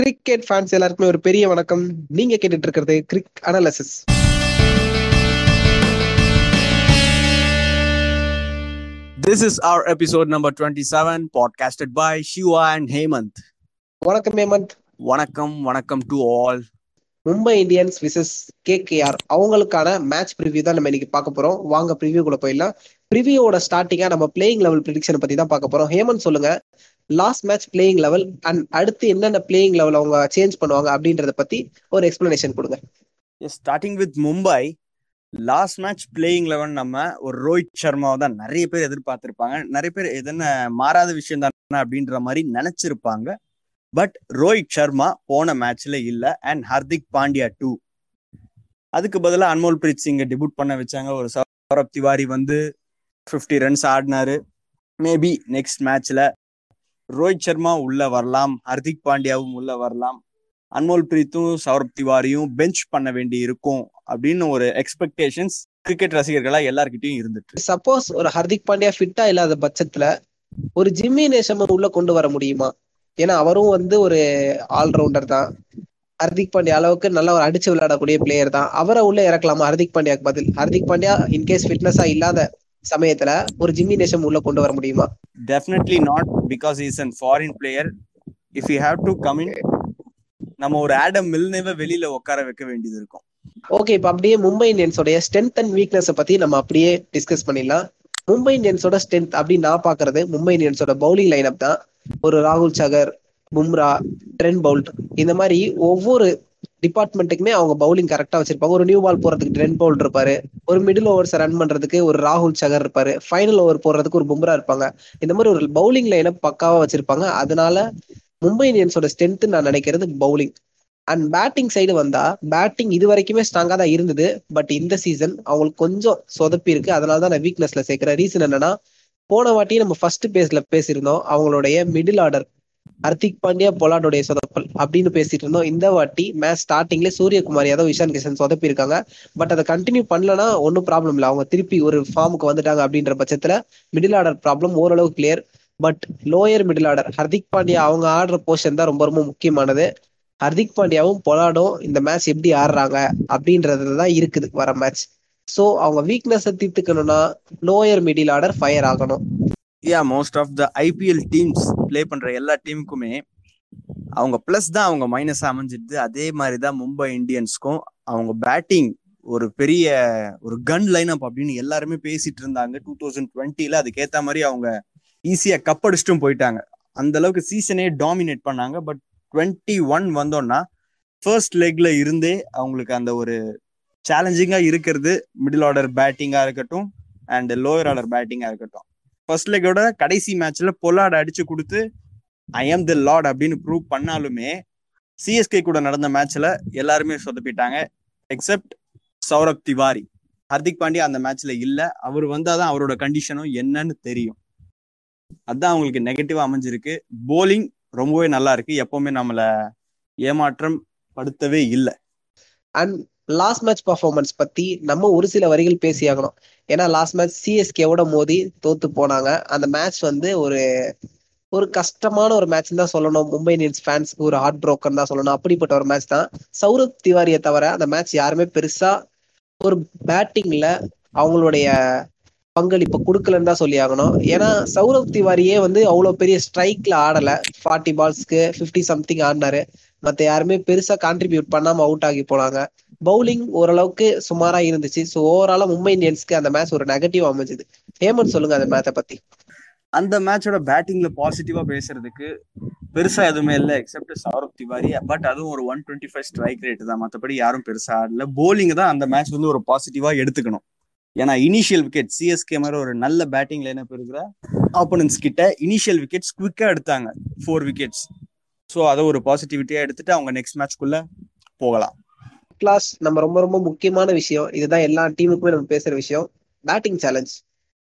Cricket fans எல்லாருக்குமே ஒரு பெரிய வணக்கம். நீங்க கேட்டுட்டு இருக்கிறது cric analysis This is our episode number 27, podcasted by Shiva and Hemant. வணக்கம் ஹேமந்த் வணக்கம் வணக்கம் to all Mumbai Indians versus KKR அவங்களுக்கான மேட்ச் ப்ரிவியூ தான் நம்ம இன்னைக்கு பார்க்க போறோம். வாங்க ப்ரிவியூக்குள்ள போயிடலாம். ப்ரிவியூவோட ஸ்டார்டிங்கா நம்ம பிளேயிங் லெவல் ப்ரிடிக்ஷன் பத்தி தான் பார்க்க போறோம். ஹேமந்த் சொல்லுங்க. Last match playing eleven and அடுத்து என்னென்ன பிளேயிங் லெவல் அவங்க சேஞ்ச் பண்ணுவாங்க அப்படின்றத பத்தி ஒரு எக்ஸ்பிளனேஷன் கொடுங்க. Starting with Mumbai last match playing eleven நம்ம ஒரு ரோஹித் சர்மாவை தான் நிறைய பேர் எதிர்பார்த்திருப்பாங்க. நிறைய பேர் எதன மாறாத விஷயம் தானே அப்படின்ற மாதிரி நினைச்சிருப்பாங்க. பட் ரோஹித் சர்மா போன மேட்ச்ல இல்ல அண்ட் ஹர்திக் பாண்டியா டூ அதுக்கு பதிலாக அன்மோல் பிரீத் சிங்கை டிபுட் பண்ண வச்சாங்க. ஒரு சௌரப் திவாரி வந்து ஃபிஃப்டி ரன்ஸ் ஆடினாரு. மேபி நெக்ஸ்ட் மேட்ச்ல ரோஹித் சர்மா உள்ள வரலாம் ஹர்திக் பாண்டியாவும் உள்ள வரலாம். அன்மோல் பிரீத்தும் சௌரப் திவாரியும் பெஞ்ச் பண்ண வேண்டி இருக்கும் அப்படின்னு ஒரு எக்ஸ்பெக்டேஷன்ஸ் கிரிக்கெட் ரசிகர்களா எல்லார்கிட்டயும் இருந்துட்டு சப்போஸ் ஒரு ஹர்திக் பாண்டியா ஃபிட்டா இல்லாத பட்சத்துல ஒரு ஜிம்மி நேசம் உள்ள கொண்டு வர முடியுமா? ஏன்னா அவரும் வந்து ஒரு ஆல்ரவுண்டர் தான். ஹர்திக் பாண்டியா அளவுக்கு நல்லா ஒரு அடிச்சு விளையாடக்கூடிய பிளேயர் தான். அவரை உள்ள இறக்கலாமா? ஹர்திக் பாண்டியாக்கு பதில். ஹர்திக் பாண்டியா இன்கேஸ் ஃபிட்னஸா இல்லாத சமயத்துல ஒரு ஜிம்மி நேஷம் உள்ள கொண்டு வர முடியுமா? Definitely not because is an foreign player if you have to come in நம்ம ஒரு ஆடம் மில்னேவை வெளியில உட்கார வைக்க வேண்டியது இருக்கும். ஓகே இப்ப அப்படியே மும்பை இந்தியன்ஸோடைய ஸ்ட்ரென்த் அண்ட் வீக்னஸ் பத்தி நம்ம அப்படியே டிஸ்கஸ் பண்ணிடலாம். மும்பை இந்தியன்ஸோட ஸ்ட்ரென்த் அப்படின்னு நான் பாக்குறது மும்பை இந்தியன்ஸோட பவுலிங் லைனப் தான். ஒரு ராகுல் சகர் பும்ரா ட்ரென் பவுல்ட் இந்த மாதிரி ஒவ்வொரு டிபார்ட்மெண்ட்டுக்குமே அவங்க பவுலிங் கரெக்டா வச்சிருப்பாங்க. ஒரு நியூ பால் போறதுக்கு ட்ரென் பவுல் இருப்பாரு. ஒரு மிடில் ஓவர்ஸ் ரன் பண்றதுக்கு ஒரு ராகுல் சகர் இருப்பாரு. ஃபைனல் ஓவர் போடுறதுக்கு ஒரு பும்ரா இருப்பாங்க. இந்த மாதிரி ஒரு பவுலிங் லைனை பக்காவா வச்சிருப்பாங்க. அதனால மும்பை இந்தியன்ஸோட ஸ்ட்ரென்த் நான் நினைக்கிறது பவுலிங் அண்ட் பேட்டிங் சைடு வந்தா பேட்டிங் இது வரைக்குமே ஸ்ட்ராங்கா தான் இருந்தது. பட் இந்த சீசன் அவங்களுக்கு கொஞ்சம் சொதப்பி இருக்கு. அதனால தான் நான் வீக்னஸ்ல சேர்க்கிறேன். ரீசன் என்னன்னா போன வாட்டி நம்ம ஃபர்ஸ்ட் பேஸ்ல பேசியிருந்தோம். அவங்களுடைய மிடில் ஆர்டர் ஹர்திக் பாண்டியா பொலாடோடைய சொதப்பல் அப்படின்னு பேசிட்டு இருந்தோம். இந்த வாட்டி மேட்ச் ஸ்டார்டிங்ல சூரியகுமார் யாதவ் இஷான் கிஷன் சொதப்பி இருக்காங்க பட் அதை கண்டினியூ பண்ணலன்னா ஒன்றும் ப்ராப்ளம் இல்லை. அவங்க திருப்பி ஒரு ஃபார்முக்கு வந்துட்டாங்க அப்படின்ற பட்சத்துல மிடில் ஆர்டர் ப்ராப்ளம் ஓரளவு clear but lower middle order Hardik Pandya அவங்க ஆடுற போர்ஷன் தான் ரொம்ப ரொம்ப முக்கியமானது. ஹர்திக் பாண்டியாவும் பொலாடும் இந்த மேட்ச் எப்படி ஆடுறாங்க அப்படின்றது தான் இருக்குது வர மேட்ச் ஸோ அவங்க வீக்னஸை தீர்த்துக்கணும்னா லோயர் மிடில் ஆர்டர் ஃபயர் ஆகணும். Yeah most of the IPL teams play பண்ற எல்லா டீமுக்குமே அவங்க பிளஸ் தான் அவங்க மைனஸ் அமைஞ்சிடுது அதே மாதிரி தான் மும்பை இந்தியன்ஸ்க்கும் அவங்க பேட்டிங் ஒரு பெரிய ஒரு கன் லைன் அப் அப்படின்னு எல்லாருமே பேசிட்டு இருந்தாங்க. டூ தௌசண்ட் டுவெண்ட்டில அதுக்கேத்த மாதிரி அவங்க ஈஸியா கப் அடிச்சிட்டும் போயிட்டாங்க. அந்த அளவுக்கு சீசனே டாமினேட் பண்ணாங்க. பட் டுவெண்ட்டி ஒன் வந்தோம்னா ஃபர்ஸ்ட் லெக்ல இருந்தே அவங்களுக்கு அந்த ஒரு சேலஞ்சிங்கா இருக்கிறது. மிடில் ஆர்டர் பேட்டிங்கா இருக்கட்டும் அண்ட் லோயர் ஆர்டர் பேட்டிங்கா இருக்கட்டும். ஃபர்ஸ்ட் லெக்கோட கடைசி மேட்ச்ல பொல்லாட் அடிச்சு கொடுத்து ஐ எம் தி லார்ட் அப்படின்னு ப்ரூவ் பண்ணாலுமே சிஎஸ்கே கூட நடந்த மேட்ச்ல எல்லாருமே சொதப்பிட்டாங்க எக்ஸப்ட் சௌரப் திவாரி ஹர்திக் பாண்டியா அந்த மேட்ச்ல இல்ல. அவர் வந்தாதான் அவரோட கண்டிஷனும் என்னன்னு தெரியும். அதான் அவங்களுக்கு நெகட்டிவா அமைஞ்சிருக்கு. போலிங் ரொம்பவே நல்லா இருக்கு. எப்பவுமே நம்மள ஏமாற்றம் படுத்தவே இல்லை. அண்ட் லாஸ்ட் மேட்ச் பர்ஃபார்மன்ஸ் பத்தி நம்ம ஒரு சில வரிகள் பேசியாகணும். ஏன்னா லாஸ்ட் மேட்ச் சிஎஸ்கேவோட மோதி தோத்து போனாங்க. அந்த மேட்ச் வந்து ஒரு ஒரு கஷ்டமான ஒரு மேட்ச் தான் சொல்லணும். மும்பை இந்தியன்ஸ் ஃபேன்ஸ்க்கு ஒரு ஹார்ட் புரோக்கன் தான் சொல்லணும். அப்படிப்பட்ட ஒரு மேட்ச் தான். சௌரப் திவாரியை தவிர அந்த மேட்ச் யாருமே பெருசா ஒரு பேட்டிங்ல அவங்களுடைய பங்களிப்பு கொடுக்கலன்னு தான் சொல்லி ஆகணும் ஏன்னா சௌரவ் திவாரியே வந்து அவ்வளோ பெரிய ஸ்ட்ரைக்ல ஆடல. ஃபார்ட்டி பால்ஸ்க்கு ஃபிஃப்டி சம்திங் ஆடினாரு. மற்ற யாருமே பெருசா கான்ட்ரிபியூட் பண்ணாம அவுட் ஆகி போனாங்க. பவுலிங் ஓரளவுக்கு சுமாரா இருந்துச்சு. ஸோ ஓவராலா மும்பை இந்தியன்ஸ்க்கு அந்த மேட்ச் ஒரு நெகட்டிவ் அமைஞ்சது. ஹேமந்த் சொல்லுங்க அந்த மேட்சை பத்தி. அந்த மேட்சோட பேட்டிங்ல பாசிட்டிவா பேசுறதுக்கு பெருசா எதுவுமே இல்லை எக்ஸப்ட் சௌரப் திவாரி. பட் அதுவும் ஒரு one twenty five strike rate தான். மற்றபடி யாரும் பெருசா ஆடல. போலிங் தான் அந்த மேட்ச் வந்து ஒரு பாசிட்டிவா எடுத்துக்கணும். ஏன்னா இனிஷியல் விக்கெட் சிஎஸ்கே மாதிரி ஒரு நல்ல பேட்டிங் லைனப் இருக்கிற ஆப்போனன்ஸ் கிட்ட இனிஷியல் விக்கெட்ஸ் குவிக்கா எடுத்தாங்க. ஃபோர் விக்கெட்ஸ் ஸோ அதை ஒரு பாசிட்டிவிட்டியா எடுத்துட்டு அவங்க நெக்ஸ்ட் மேட்ச்க்குள்ள போகலாம். கிளாஸ் நம்ம ரொம்ப ரொம்ப முக்கியமான விஷயம். இதுதான் எல்லா டீமுக்குமே நம்ம பேசுற விஷயம். பேட்டிங் சேலஞ்ச்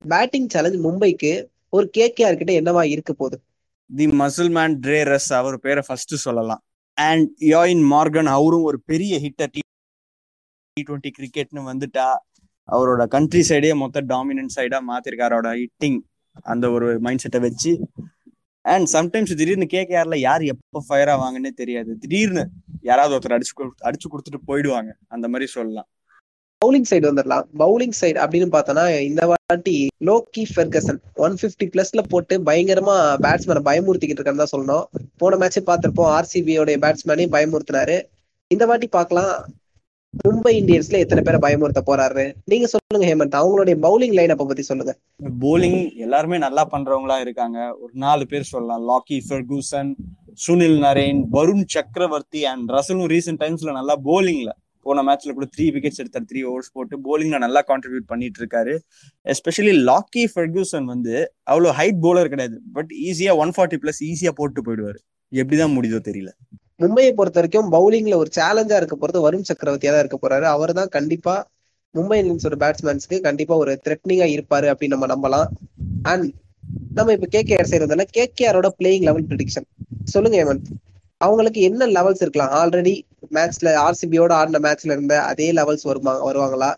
பேட்டிங் சேலஞ்ச் மும்பைக்கு ஒரு கேகேஆர் கிட்ட என்னவா இருக்க போகுது? The muscle man Dre Russ அவர் பேரை ஃபர்ஸ்ட் சொல்லலாம். அண்ட் யோயின் மார்கன் அவரும் ஒரு பெரிய ஹிட்டர் டி டுவெண்ட்டி கிரிக்கெட்னு வந்துட்டா அவரோட கண்ட்ரி சைடே மொத்த டாமினன்ட் சைடா மாத்திருக்காரு. அவரோட ஹிட்டிங் அந்த ஒரு மைண்ட் செட்டை வச்சு அண்ட் சம்டைம்ஸ் திடீர்னு கேகேஆர்ல யார் எப்போ ஃபயர் ஆவாங்கன்னே தெரியாது. திடீர்னு யாராவது ஒருத்தர் அடிச்சு அடிச்சு கொடுத்துட்டு போயிடுவாங்க. அந்த மாதிரி சொல்லலாம். பவுலிங் சைடு வந்துடலாம் பவுலிங் சைடு அப்படின்னு பார்த்தோன்னா இந்த வாட்டி லோக்கி ஃபெர்கசன் ஒன் பிப்டி பிளஸ்ல போட்டு பயங்கரமா பேட்ஸ்மேனை பயமுறுத்திக்கிட்டு இருக்கான்னு தான் சொல்லணும். போன மேட்ச் பார்த்திருப்போம். ஆர்சிபியோடைய பேட்ஸ்மேனையும் பயமுறுத்தினாரு. இந்த வாட்டி பார்க்கலாம். மும்பை இந்தியன்ஸ்ல எத்தனை பேரை பயமுறுத்த போறாரு? நீங்க சொல்லுங்க ஹேமந்த். அவங்களுடைய பவுலிங் லைன் அப்ப பத்தி சொல்லுங்க. பவுலிங் எல்லாருமே நல்லா பண்றவங்களா இருக்காங்க. ஒரு நாலு பேர் சொல்லலாம். Lockie Ferguson Sunil Narine Varun Chakravarthy and ரசலும் recent டைம்ஸ்ல நல்லா போலிங்ல போன மேட்ச்ல கூட த்ரீ விக்கெட்ஸ் எடுத்தார். த்ரீ ஓவர்ஸ் போட்டு போலிங்ல நல்லா கான்ட்ரிபியூட் பண்ணிட்டு இருக்காரு. எஸ்பெஷலி லாக்கி ஃபெர்கூசன் வந்து அவ்வளவு ஹைட் போலர் கிடையாது. பட் ஈஸியா ஒன் ஃபார்ட்டி பிளஸ் ஈஸியா போட்டு போயிடுவாரு. எப்படிதான் முடியுதோ தெரியல. மும்பையை பொறுத்த வரைக்கும் பவுலிங்ல ஒரு சேலஞ்சா இருக்க போறது வருண் சக்கரவர்த்தியா தான் இருக்க போறாரு. அவர் தான் கண்டிப்பா மும்பை இந்தியன்ஸோட பேட்ஸ்மேன்ஸ்க்கு கண்டிப்பா ஒரு த்ரெட்னிங்கா இருப்பாரு அப்படின்னு நம்ம நம்பலாம். அண்ட் நம்ம இப்ப கேகேஆர் செய்யறதுல கேகேஆரோட பிளேயிங் லெவல் ப்ரிடிக்ஷன் சொல்லுங்க ஹேமந்த். அவங்களுக்கு என்ன லெவல்ஸ் இருக்கலாம்? ஆல்ரெடி மேட்ச்ல ஆர்சிபியோட ஆடின மேட்ச்ல இருந்த அதே லெவல்ஸ் வருமா வருவாங்களா?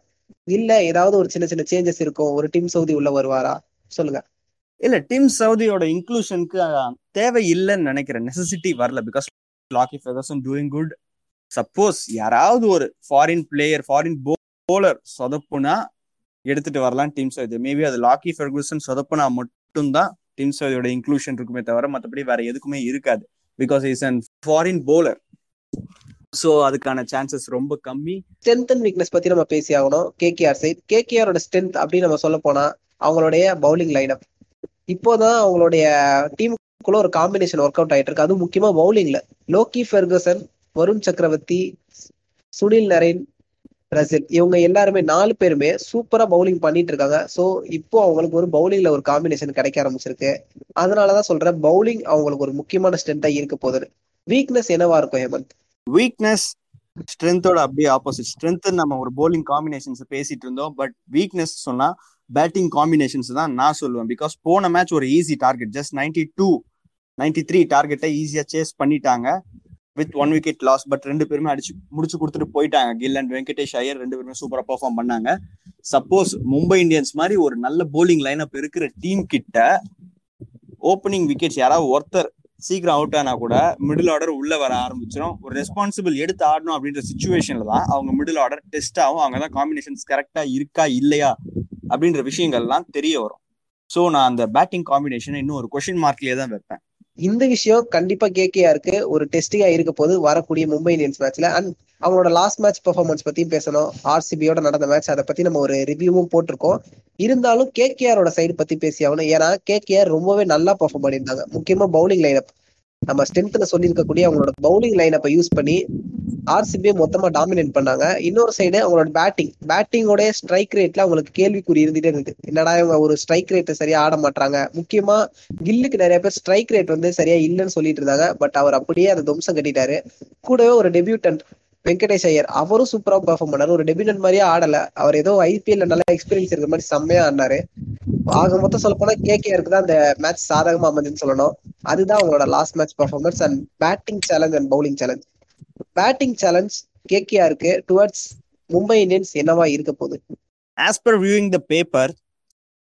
இல்ல ஏதாவது ஒரு சின்ன சின்ன சேஞ்சஸ் இருக்கும்? ஒரு டீம் சவுதி உள்ள வருவாரா? சொல்லுங்க. இல்ல டீம் சவுதியோட இன்க்ளூஷனுக்கு தேவை இல்லைன்னு நினைக்கிறேன். நெசசிட்டி வரல. Because Lockie Ferguson doing good suppose யாராவது ஒரு ஃபாரின் பிளேயர் ஃபாரின் போலர் சொதப்புனா எடுத்துட்டு வரலாம் டீம் சவுதி மேபி அது லாக்கி ஃபெர்கூசன் சொதப்புனா மட்டும்தான் டீம் சவுதியோட இன்க்ளூஷன் இருக்குமே தவிர மற்றபடி வேற எதுக்குமே இருக்காது. Because is an foreign bowler so அதுக்கான சான்சஸ் ரொம்ப கம்மி. ஸ்ட்ரென்த் அண்ட் வீக்னஸ் பத்தி நம்ம பேசி ஆகணும். கேகேஆர் சைட் கேகேஆரோட ஸ்ட்ரென்த் அப்படின்னு நம்ம சொல்ல போனா அவங்களுடைய பவுலிங் லைனப் இப்போதான் அவங்களுடைய டீம் குள்ள ஒரு காம்பினேஷன் ஒர்க் அவுட் ஆயிட்டு இருக்கு அதுவும் முக்கியமா பவுலிங்ல லோக்கி ஃபெர்கசன் வருண் சக்கரவர்த்தி சுனில் நரேன் ரசில் இவங்க எல்லாருமே நாலு பேருமே சூப்பரா பவுலிங் பண்ணிட்டு இருக்காங்க. சோ இப்போ அவங்களுக்கு ஒரு பவுலிங்ல ஒரு காம்பினேஷன் கிடைக்க ஆரம்பிச்சிருக்கு. அதனாலதான் சொல்றேன் பவுலிங் அவங்களுக்கு ஒரு முக்கியமான ஸ்ட்ரென்த்தா இருக்க போகுது. வீக்னஸ் என்னவா இருக்கும் ஹேமந்த்? வீக்னஸ் ஸ்ட்ரென்த்தோட அப்படியே ஆப்போசிட் ஸ்ட்ரென்த் நம்ம ஒரு பவுலிங் காம்பினேஷன்ஸ் பேசிட்டு இருந்தோம். பட் வீக்னஸ் சொன்னா பேட்டிங் காம்பினேஷன்ஸ் தான் நான் சொல்லுவேன். பிகாஸ் போன மேட்ச் ஒரு easy target just ninety two ninety three டார்கெட்டை ஈஸியாக சேஸ் பண்ணிட்டாங்க. With one wicket loss but ரெண்டு பேருமே அடிச்சு முடிச்சு கொடுத்துட்டு போயிட்டாங்க. கில் அண்ட் வெங்கடேஷ் ஐயர் ரெண்டு பேருமே சூப்பராக பெர்ஃபார்ம் பண்ணாங்க. சப்போஸ் மும்பை இந்தியன்ஸ் மாதிரி ஒரு நல்ல போலிங் லைனப் இருக்கிற டீம் கிட்ட ஓப்பனிங் விக்கெட்ஸ் யாராவது ஒருத்தர் சீக்கிரம் அவுட் ஆனா கூட மிடில் ஆர்டர் உள்ள வர ஆரம்பிச்சிடும் ஒரு ரெஸ்பான்சிபிள் எடுத்து ஆடணும் அப்படின்ற சுச்சுவேஷன்ல தான் அவங்க மிடில் ஆர்டர் டெஸ்ட் ஆகும் அவங்க தான் காம்பினேஷன்ஸ் கரெக்டா இருக்கா இல்லையா அப்படின்ற விஷயங்கள்லாம் தெரிய வரும். ஸோ நான் அந்த பேட்டிங் காம்பினேஷனை இன்னும் ஒரு கொஷின் மார்க்லேயே தான் வைப்பேன். இந்த விஷயம் கண்டிப்பா கேகேஆருக்கு ஒரு டெஸ்டிங்கா இருக்க போது வரக்கூடிய மும்பை இந்தியன்ஸ் மேட்ச்ல அண்ட் அவங்களோட லாஸ்ட் மேட்ச் பெர்ஃபார்மன்ஸ் பத்தியும் பேசணும். ஆர்சிபியோட நடந்த மேட்ச் அதை பத்தி நம்ம ஒரு ரிவ்யூவும் போட்டிருக்கோம். இருந்தாலும் கேகேஆரோட சைடு பத்தி பேசி ஆகணும். ஏன்னா கேகேஆர் ரொம்பவே நல்லா பெர்ஃபார்ம் பண்ணியிருந்தாங்க. முக்கியமா பவுலிங் லைனப் நம்ம ஸ்ட்ரென்த்ல சொல்லியிருக்கக்கூடிய அவங்களோட பவுலிங் லைனப்பை யூஸ் பண்ணி ஆர்சிபியை மொத்தமா டாமினேட் பண்ணாங்க. இன்னொரு சைடு அவங்களோட பேட்டிங் பேட்டிங்கோட ஸ்ட்ரைக் ரேட்ல அவங்களுக்கு கேள்விக்குறி இருந்துட்டே இருக்கு என்னடா இவங்க ஒரு ஸ்ட்ரைக் ரேட்டை சரியா ஆட மாட்டாங்க முக்கியமா கில்லுக்கு நிறைய பேர் ஸ்ட்ரைக் ரேட் வந்து சரியா இல்லைன்னு சொல்லிட்டு இருந்தாங்க. பட் அவர் அப்படியே அதை துவம்சம் கட்டிட்டாரு. கூடவே ஒரு டெபியூட்டன்ட் வெங்கடேஷ் ஐயர். அவரும் சூப்பரா பெர்ஃபார்ம் பண்ணாரு. ஒரு டெபியூட்டன்ட் மாதிரியே ஆடல. அவர் ஏதோ ஐபிஎல்ல நல்ல எக்ஸ்பீரியன்ஸ் இருக்கிற மாதிரி செம்மையா ஆடினாரு. ஆக மொத்தம் சொல்ல போனா கேகேஆருக்கு தான் அந்த மேட்ச் சாதகமா அமைஞ்சுன்னு சொல்லணும். அதுதான் அவங்களோட last match performance and batting challenge and bowling challenge batting challenge கேகேஆருக்கு towards Mumbai Indians என்னவா இருக்க போகுது? As per viewing the paper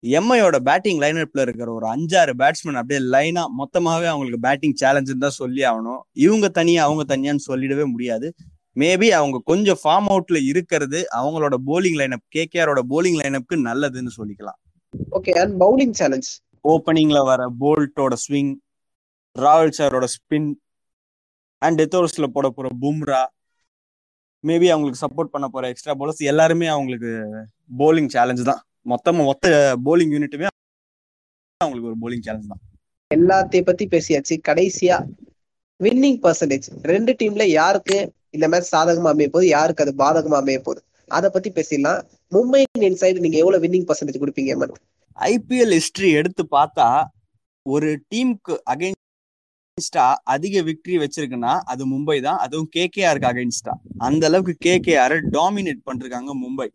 எம்ஐயோட பேட்டிங் லைனப்ல இருக்கிற ஒரு அஞ்சாறு பேட்ஸ்மேன் அப்படியே லைனா மொத்தமாவே அவங்களுக்கு பேட்டிங் சேலஞ்சுன்னு தான் சொல்லி ஆகணும். இவங்க தனியா அவங்க தனியான்னு சொல்லிடவே முடியாது. மேபி அவங்க கொஞ்சம் ஃபார்ம் அவுட்ல இருக்கிறது அவங்களோட போலிங் லைனப் கேகேஆரோட போலிங் லைனப்க்கு நல்லதுன்னு சொல்லிக்கலாம். ஓகே அண்ட் பவுலிங் சேலஞ்ச் ஓப்பனிங்ல வர போல்ட்டோட ஸ்விங் ராகுல் சாரோட ஸ்பின் அண்ட் டெத்தோர்ஸ்ல போட போற பும்ரா மேபி அவங்களுக்கு சப்போர்ட் பண்ண போற எக்ஸ்ட்ரா போலர்ஸ் எல்லாருமே அவங்களுக்கு போலிங் சேலஞ்ச் தான். மொத்தமா மொத்த போலிங் யூனிட்டுமே அவங்களுக்கு ஒரு போலிங் சேலஞ்ச் தான். எல்லாத்தையும் பத்தி பேசியாச்சு. கடைசியா வின்னிங் பர்சன்டேஜ் ரெண்டு டீம்ல யாருக்கு இந்த மேட்ச் சாதகமா அமைய போகுது யாருக்கு அது பாதகமா அமைய போகுது? அதை பத்தி பேசிடலாம். மும்பை இந்தியன் சைடு நீங்க எவ்வளவு வின்னிங் பர்சன்டேஜ் கொடுப்பீங்க மன்? ஐபிஎல் ஹிஸ்டரி எடுத்து பார்த்தா ஒரு டீமுக்கு அகைன்ஸ்டா அதிக விக்டரி வச்சிருக்குன்னா அது மும்பை தான். அதுவும் கேகேஆருக்கு அகைன்ஸ்டா அந்த அளவுக்கு கேகேஆர் டாமினேட் பண்ணிருக்காங்க மும்பை.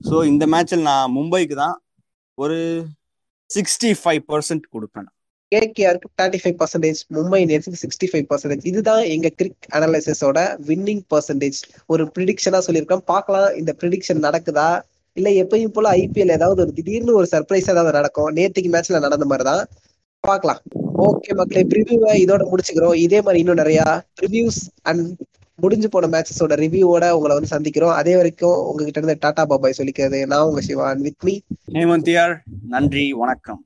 ஸோ இந்த மேட்ச்சில் நான் மும்பைக்கு தான் ஒரு சிக்ஸ்டி ஃபைவ் பர்சன்ட் கொடுப்பேன். கேகேஆருக்கு தேர்ட்டி ஃபைவ் பர்சன்டேஜ் மும்பை இந்தியன்ஸுக்கு சிக்ஸ்டி ஃபைவ் பர்சன்டேஜ் இதுதான் எங்க கிரிக் அனாலிசிஸோட வின்னிங் பர்சன்டேஜ் ஒரு ப்ரிடிக்ஷனா சொல்லியிருக்கோம் பார்க்கலாம் இந்த ப்ரிடிக்ஷன் நடக்குதா? இல்ல எப்பயும் போல ஐபிஎல் ஏதாவது ஒரு திடீர்னு ஒரு சர்ப்ரைஸ் ஏதாவது நடக்கும். நேற்றுக்கு மேட்ச்ல நடந்த மாதிரி தான் பார்க்கலாம். ஓகே மக்களே ப்ரிவியூவை இதோட முடிச்சுக்கிறோம். இதே மாதிரி இன்னும் நிறையா ரிவ்யூஸ் அண்ட் முடிஞ்சு போன மேட்சஸோட ரிவ்யூவோட உங்களை வந்து சந்திக்கிறோம். அதே வரைக்கும் உங்ககிட்ட இருந்து டாடா பாபாய் சொல்லிக்கிறது. நான் உங்க சிவா வித் மீ ஹேமந்தியார் நன்றி வணக்கம்.